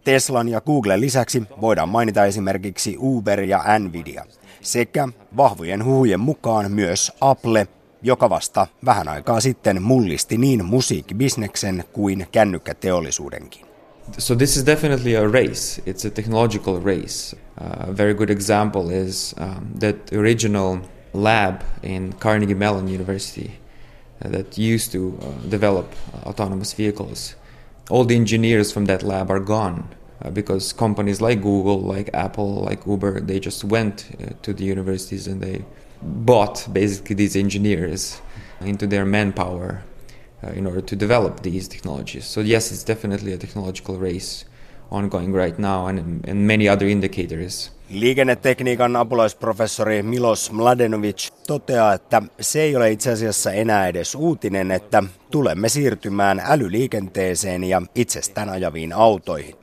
Teslan ja Googlen lisäksi voidaan mainita esimerkiksi Uber ja Nvidia sekä vahvojen huhujen mukaan myös Apple, joka vasta vähän aikaa sitten mullisti niin musiikkibisneksen kuin kännykkäteollisuudenkin. So this is definitely a race. It's a technological race. Uh, a very good example is um, that original lab in Carnegie Mellon University uh, that used to uh, develop autonomous vehicles. All the engineers from that lab are gone because companies like Google, like Apple, like Uber, they just went uh, to the universities and they bought basically these engineers into their manpower uh, in order to develop these technologies. So yes, it's definitely a technological race ongoing right now and, and many other indicators. Liikennetekniikan apulaisprofessori Milos Mladenovic toteaa, että se ei ole itse asiassa enää edes uutinen, että tulemme siirtymään älyliikenteeseen ja itsestään ajaviin autoihin.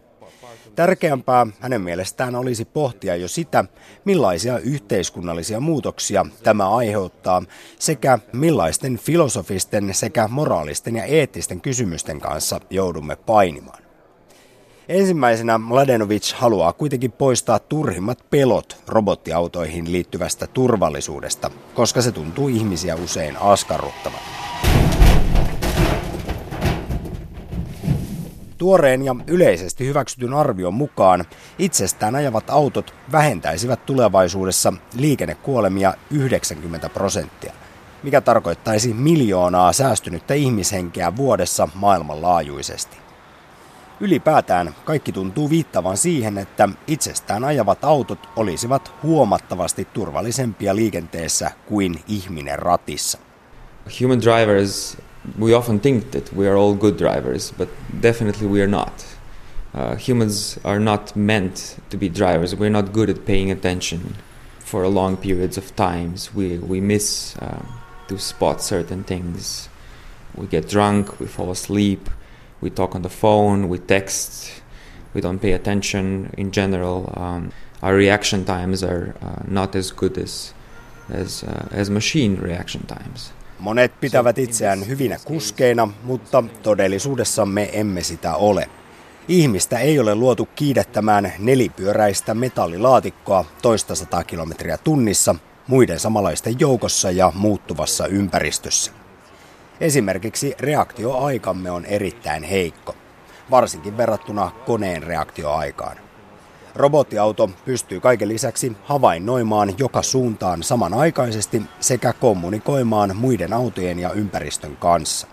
Tärkeämpää hänen mielestään olisi pohtia jo sitä, millaisia yhteiskunnallisia muutoksia tämä aiheuttaa sekä millaisten filosofisten sekä moraalisten ja eettisten kysymysten kanssa joudumme painimaan. Ensimmäisenä Mladenovic haluaa kuitenkin poistaa turhimmat pelot robottiautoihin liittyvästä turvallisuudesta, koska se tuntuu ihmisiä usein askarruttavan. Tuoreen ja yleisesti hyväksytyn arvion mukaan itsestään ajavat autot vähentäisivät tulevaisuudessa liikennekuolemia 90 prosenttia, mikä tarkoittaisi miljoonaa säästynyttä ihmishenkeä vuodessa maailmanlaajuisesti. Ylipäätään kaikki tuntuu viittavan siihen, että itsestään ajavat autot olisivat huomattavasti turvallisempia liikenteessä kuin ihminen ratissa. Human drivers we often think that we are all good drivers, but definitely we are not. Uh, humans are not meant to be drivers. We're not good at paying attention for long periods of times. We we miss uh, to spot certain things. We get drunk. We fall asleep. We talk on the phone. We text. We don't pay attention. In general, um, our reaction times are uh, not as good as as uh, as machine reaction times. Monet pitävät itseään hyvinä kuskeina, mutta todellisuudessa me emme sitä ole. Ihmistä ei ole luotu kiidettämään nelipyöräistä metallilaatikkoa toista sataa kilometriä tunnissa muiden samanlaisten joukossa ja muuttuvassa ympäristössä. Esimerkiksi reaktioaikamme on erittäin heikko, varsinkin verrattuna koneen reaktioaikaan. Robottiauto pystyy kaiken lisäksi havainnoimaan joka suuntaan samanaikaisesti sekä kommunikoimaan muiden autojen ja ympäristön kanssa.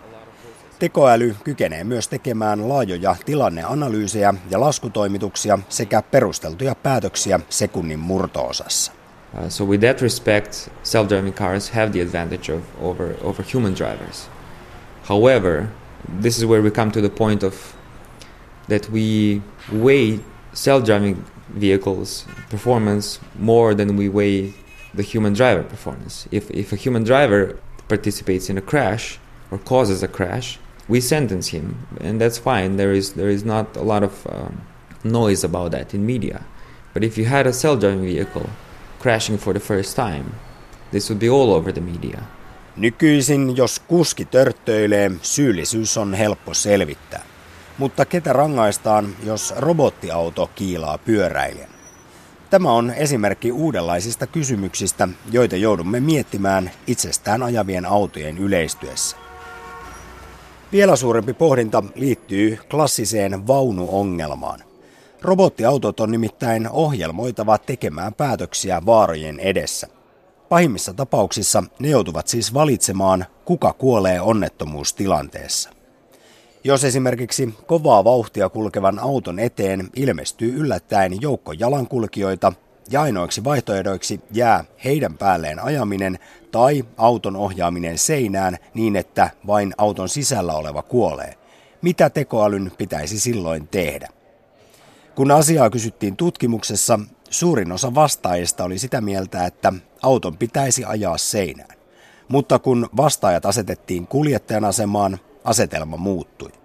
Tekoäly kykenee myös tekemään laajoja tilanneanalyysejä ja laskutoimituksia sekä perusteltuja päätöksiä sekunnin murtoosassa. Uh, so with that respect, self-driving cars have the advantage of over over human drivers. However, this is where we come to the point of that we weigh self-driving vehicles performance more than we weigh the human driver performance. If, if a human driver participates in a crash or causes a crash, we sentence him, and that's fine. There is there is not a lot of um, noise about that in media. But if you had a self-driving vehicle crashing for the first time, this would be all over the media. Nykyisin, jos kuski törttöilee, syyllisyys on helppo selvittää. Mutta ketä rangaistaan, jos robottiauto kiilaa pyöräilijän? Tämä on esimerkki uudenlaisista kysymyksistä, joita joudumme miettimään itsestään ajavien autojen yleistyessä. Vielä suurempi pohdinta liittyy klassiseen vaunuongelmaan. Robottiautot on nimittäin ohjelmoitava tekemään päätöksiä vaarojen edessä. Pahimmissa tapauksissa ne joutuvat siis valitsemaan, kuka kuolee onnettomuustilanteessa. Jos esimerkiksi kovaa vauhtia kulkevan auton eteen ilmestyy yllättäen joukko jalankulkijoita ja ainoiksi vaihtoehdoiksi jää heidän päälleen ajaminen tai auton ohjaaminen seinään niin, että vain auton sisällä oleva kuolee. Mitä tekoälyn pitäisi silloin tehdä? Kun asiaa kysyttiin tutkimuksessa, suurin osa vastaajista oli sitä mieltä, että auton pitäisi ajaa seinään. Mutta kun vastaajat asetettiin kuljettajan asemaan, asetelma muuttui.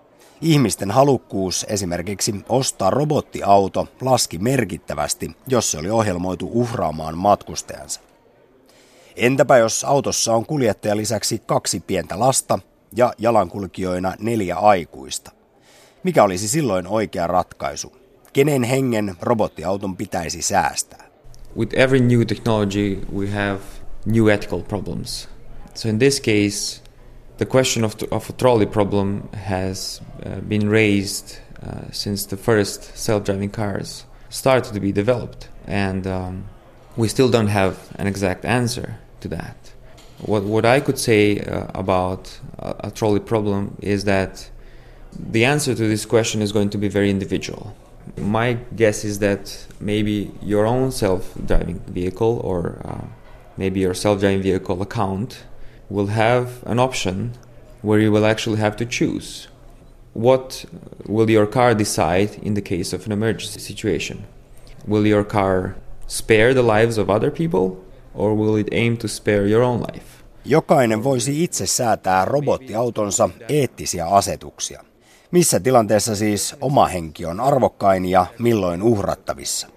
Ihmisten halukkuus esimerkiksi ostaa robottiauto laski merkittävästi, jos se oli ohjelmoitu uhraamaan matkustajansa. Entäpä jos autossa on kuljettaja lisäksi kaksi pientä lasta ja jalankulkijoina neljä aikuista? Mikä olisi silloin oikea ratkaisu? Kenen hengen robottiauton pitäisi säästää? With every new technology we have new ethical problems. So in this case the question of, of a trolley problem has uh, been raised uh, since the first self-driving cars started to be developed and um, we still don't have an exact answer to that. What, what I could say uh, about a, a, trolley problem is that the answer to this question is going to be very individual. My guess is that maybe your own self driving vehicle or uh, maybe your self driving vehicle account will have an option where you will actually have to choose what will your car decide in the case of an emergency situation. Will your car spare the lives of other people or will it aim to spare your own life? Jokainen voisi itse säätää robottiautonsa eettisiä asetuksia. Missä tilanteessa siis oma henki on arvokkain ja milloin uhrattavissa?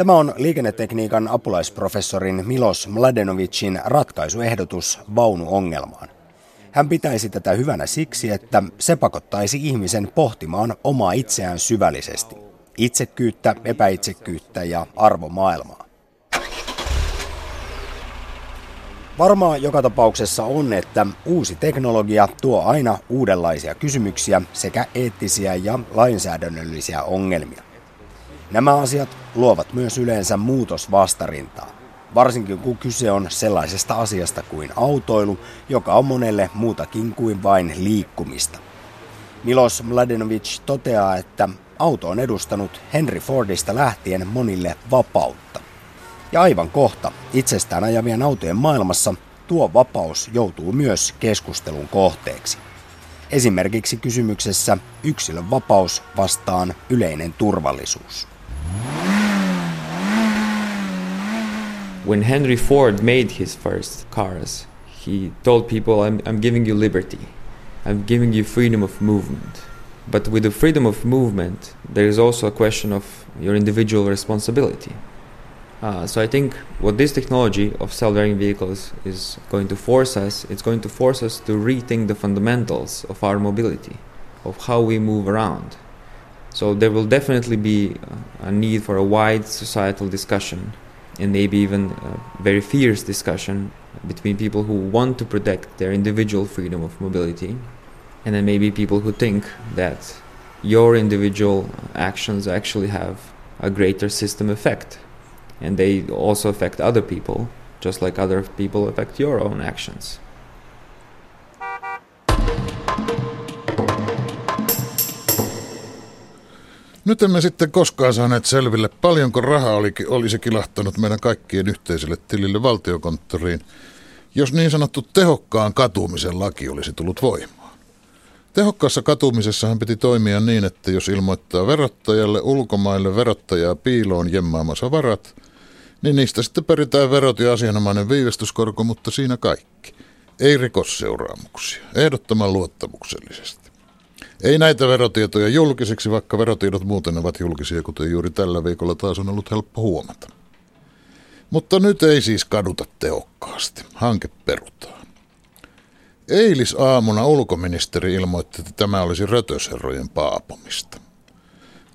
Tämä on liikennetekniikan apulaisprofessorin Milos Mladenovicin ratkaisuehdotus vaunuongelmaan. Hän pitäisi tätä hyvänä siksi, että se pakottaisi ihmisen pohtimaan omaa itseään syvällisesti. Itsekyyttä, epäitsekyyttä ja arvomaailmaa. Varmaa joka tapauksessa on, että uusi teknologia tuo aina uudenlaisia kysymyksiä sekä eettisiä ja lainsäädännöllisiä ongelmia. Nämä asiat luovat myös yleensä muutosvastarintaa, varsinkin kun kyse on sellaisesta asiasta kuin autoilu, joka on monelle muutakin kuin vain liikkumista. Milos Mladenovic toteaa, että auto on edustanut Henry Fordista lähtien monille vapautta. Ja aivan kohta itsestään ajavien autojen maailmassa tuo vapaus joutuu myös keskustelun kohteeksi. Esimerkiksi kysymyksessä yksilön vapaus vastaan yleinen turvallisuus. When Henry Ford made his first cars, he told people, I'm, I'm giving you liberty. I'm giving you freedom of movement. But with the freedom of movement, there is also a question of your individual responsibility. Uh, so I think what this technology of self-driving vehicles is going to force us, it's going to force us to rethink the fundamentals of our mobility, of how we move around. So there will definitely be uh, a need for a wide societal discussion and maybe even a very fierce discussion between people who want to protect their individual freedom of mobility and then maybe people who think that your individual actions actually have a greater system effect and they also affect other people, just like other people affect your own actions. Nyt emme sitten koskaan saaneet selville, paljonko rahaa olisi kilahtanut meidän kaikkien yhteiselle tilille valtiokonttoriin, jos niin sanottu tehokkaan katumisen laki olisi tullut voimaan. Tehokkaassa katumisessahan piti toimia niin, että jos ilmoittaa verottajalle ulkomaille verottajaa piiloon jemmaamansa varat – niin niistä sitten peritään verot ja asianomainen viivästyskorko, mutta siinä kaikki. Ei rikosseuraamuksia, ehdottoman luottamuksellisesti. Ei näitä verotietoja julkisiksi, vaikka verotiedot muuten ovat julkisia, kuten juuri tällä viikolla taas on ollut helppo huomata. Mutta nyt ei siis kaduta tehokkaasti. Hanke perutaan. Eilisaamuna ulkoministeri ilmoitti, että tämä olisi rötösherrojen paapomista.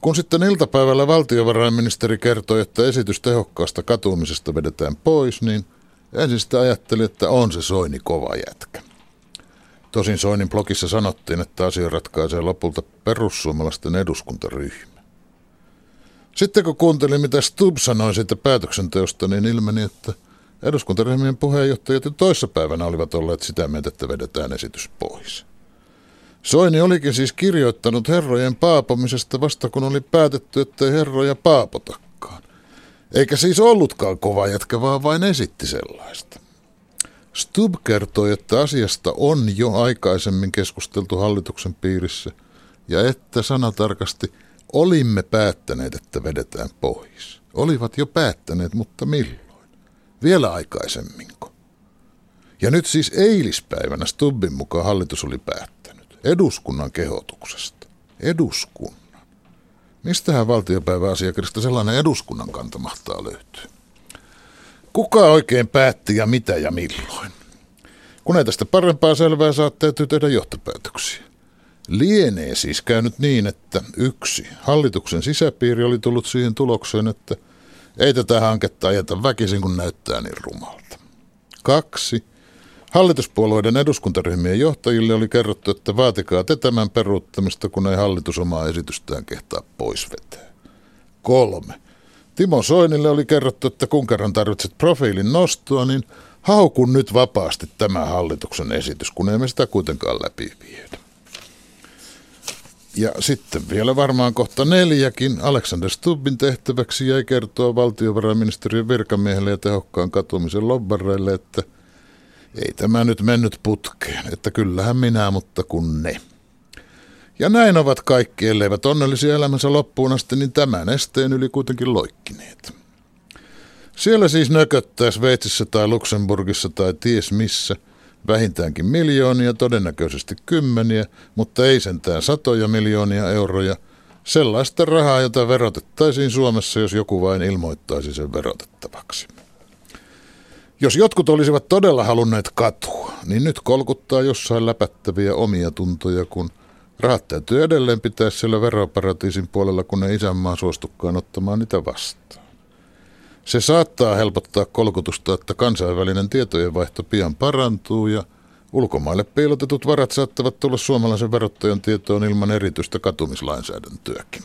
Kun sitten iltapäivällä valtiovarainministeri kertoi, että esitys tehokkaasta katumisesta vedetään pois, niin ensin sitä ajattelin, että on se Soini kova jätkä. Tosin Soinin blogissa sanottiin, että asia ratkaisee lopulta perussuomalaisten eduskuntaryhmä. Sitten kun kuuntelin, mitä Stubb sanoi siitä päätöksenteosta, niin ilmeni, että eduskuntaryhmien puheenjohtajat jo toissapäivänä olivat olleet sitä mieltä, että vedetään esitys pois. Soini olikin siis kirjoittanut herrojen paapomisesta vasta kun oli päätetty, ettei herroja paapotakaan. Eikä siis ollutkaan kova jätkä, vaan vain esitti sellaista. Stub kertoi, että asiasta on jo aikaisemmin keskusteltu hallituksen piirissä ja että sanatarkasti olimme päättäneet, että vedetään pois. Olivat jo päättäneet, mutta milloin? Vielä aikaisemminko? Ja nyt siis eilispäivänä Stubbin mukaan hallitus oli päättänyt eduskunnan kehotuksesta. Eduskunnan. Mistähän valtiopäiväasiakirjasta sellainen eduskunnan kanta mahtaa löytyä? Kuka oikein päätti ja mitä ja milloin? Kun ei tästä parempaa selvää saa, täytyy tehdä johtopäätöksiä. Lienee siis käynyt niin, että yksi, hallituksen sisäpiiri oli tullut siihen tulokseen, että ei tätä hanketta ajeta väkisin, kun näyttää niin rumalta. Kaksi, hallituspuolueiden eduskuntaryhmien johtajille oli kerrottu, että vaatikaa te tämän peruuttamista, kun ei hallitus omaa esitystään kehtaa pois vetää. Kolme, Timo Soinille oli kerrottu, että kun kerran tarvitset profiilin nostoa, niin haukun nyt vapaasti tämä hallituksen esitys, kun emme sitä kuitenkaan läpi viedä. Ja sitten vielä varmaan kohta neljäkin. Alexander Stubbin tehtäväksi jäi kertoa valtiovarainministeriön virkamiehelle ja tehokkaan katumisen lobbareille, että ei tämä nyt mennyt putkeen, että kyllähän minä, mutta kun ne. Ja näin ovat kaikki, elleivät onnellisia elämänsä loppuun asti, niin tämän esteen yli kuitenkin loikkineet. Siellä siis nököttää Sveitsissä tai Luxemburgissa tai ties missä – vähintäänkin miljoonia, todennäköisesti kymmeniä, mutta ei sentään satoja miljoonia euroja, sellaista rahaa, jota verotettaisiin Suomessa, jos joku vain ilmoittaisi sen verotettavaksi. Jos jotkut olisivat todella halunneet katua, niin nyt kolkuttaa jossain läpättäviä omia tuntoja, kun rahat täytyy edelleen pitää siellä veroparatiisin puolella, kun ne isänmaa suostukkaan ottamaan niitä vastaan. Se saattaa helpottaa kolkutusta, että kansainvälinen tietojenvaihto pian parantuu ja ulkomaille piilotetut varat saattavat tulla suomalaisen verottajan tietoon ilman erityistä katumislainsäädäntöäkin.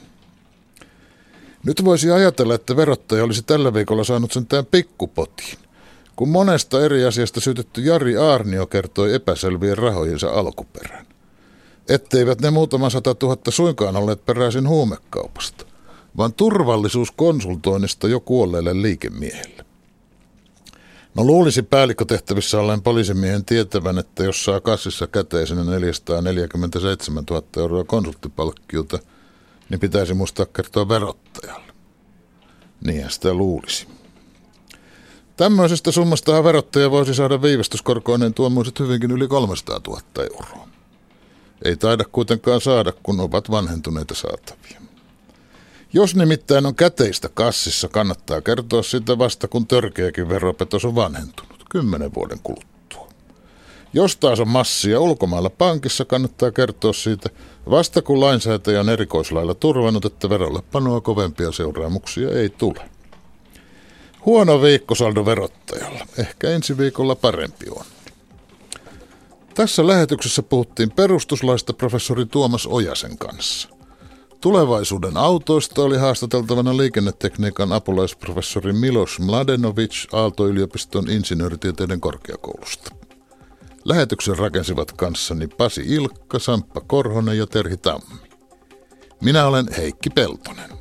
Nyt voisi ajatella, että verottaja olisi tällä viikolla saanut sentään pikkupotiin, kun monesta eri asiasta syytetty Jari Aarnio kertoi epäselvien rahojensa alkuperän. Etteivät ne muutama sata tuhatta suinkaan olleet peräisin huumekaupasta vaan turvallisuuskonsultoinnista jo kuolleelle liikemiehelle. No luulisi päällikkötehtävissä olleen poliisimiehen tietävän, että jos saa kassissa käteisenä 447 000 euroa konsulttipalkkiota, niin pitäisi muistaa kertoa verottajalle. Niinhän sitä luulisi. Tämmöisestä summasta verottaja voisi saada viivästyskorkoinen tuommoiset hyvinkin yli 300 000 euroa. Ei taida kuitenkaan saada, kun ovat vanhentuneita saatavia. Jos nimittäin on käteistä kassissa, kannattaa kertoa sitä vasta, kun törkeäkin veropetos on vanhentunut, kymmenen vuoden kuluttua. Jos taas on massia ulkomailla pankissa, kannattaa kertoa siitä vasta, kun lainsäätäjä on erikoislailla turvannut, että verolle panoa kovempia seuraamuksia ei tule. Huono viikkosaldo verottajalla. Ehkä ensi viikolla parempi on. Tässä lähetyksessä puhuttiin perustuslaista professori Tuomas Ojasen kanssa – Tulevaisuuden autoista oli haastateltavana liikennetekniikan apulaisprofessori Milos Mladenovic Aalto-yliopiston insinööritieteiden korkeakoulusta. Lähetyksen rakensivat kanssani Pasi Ilkka, Samppa Korhonen ja Terhi Tammi. Minä olen Heikki Peltonen.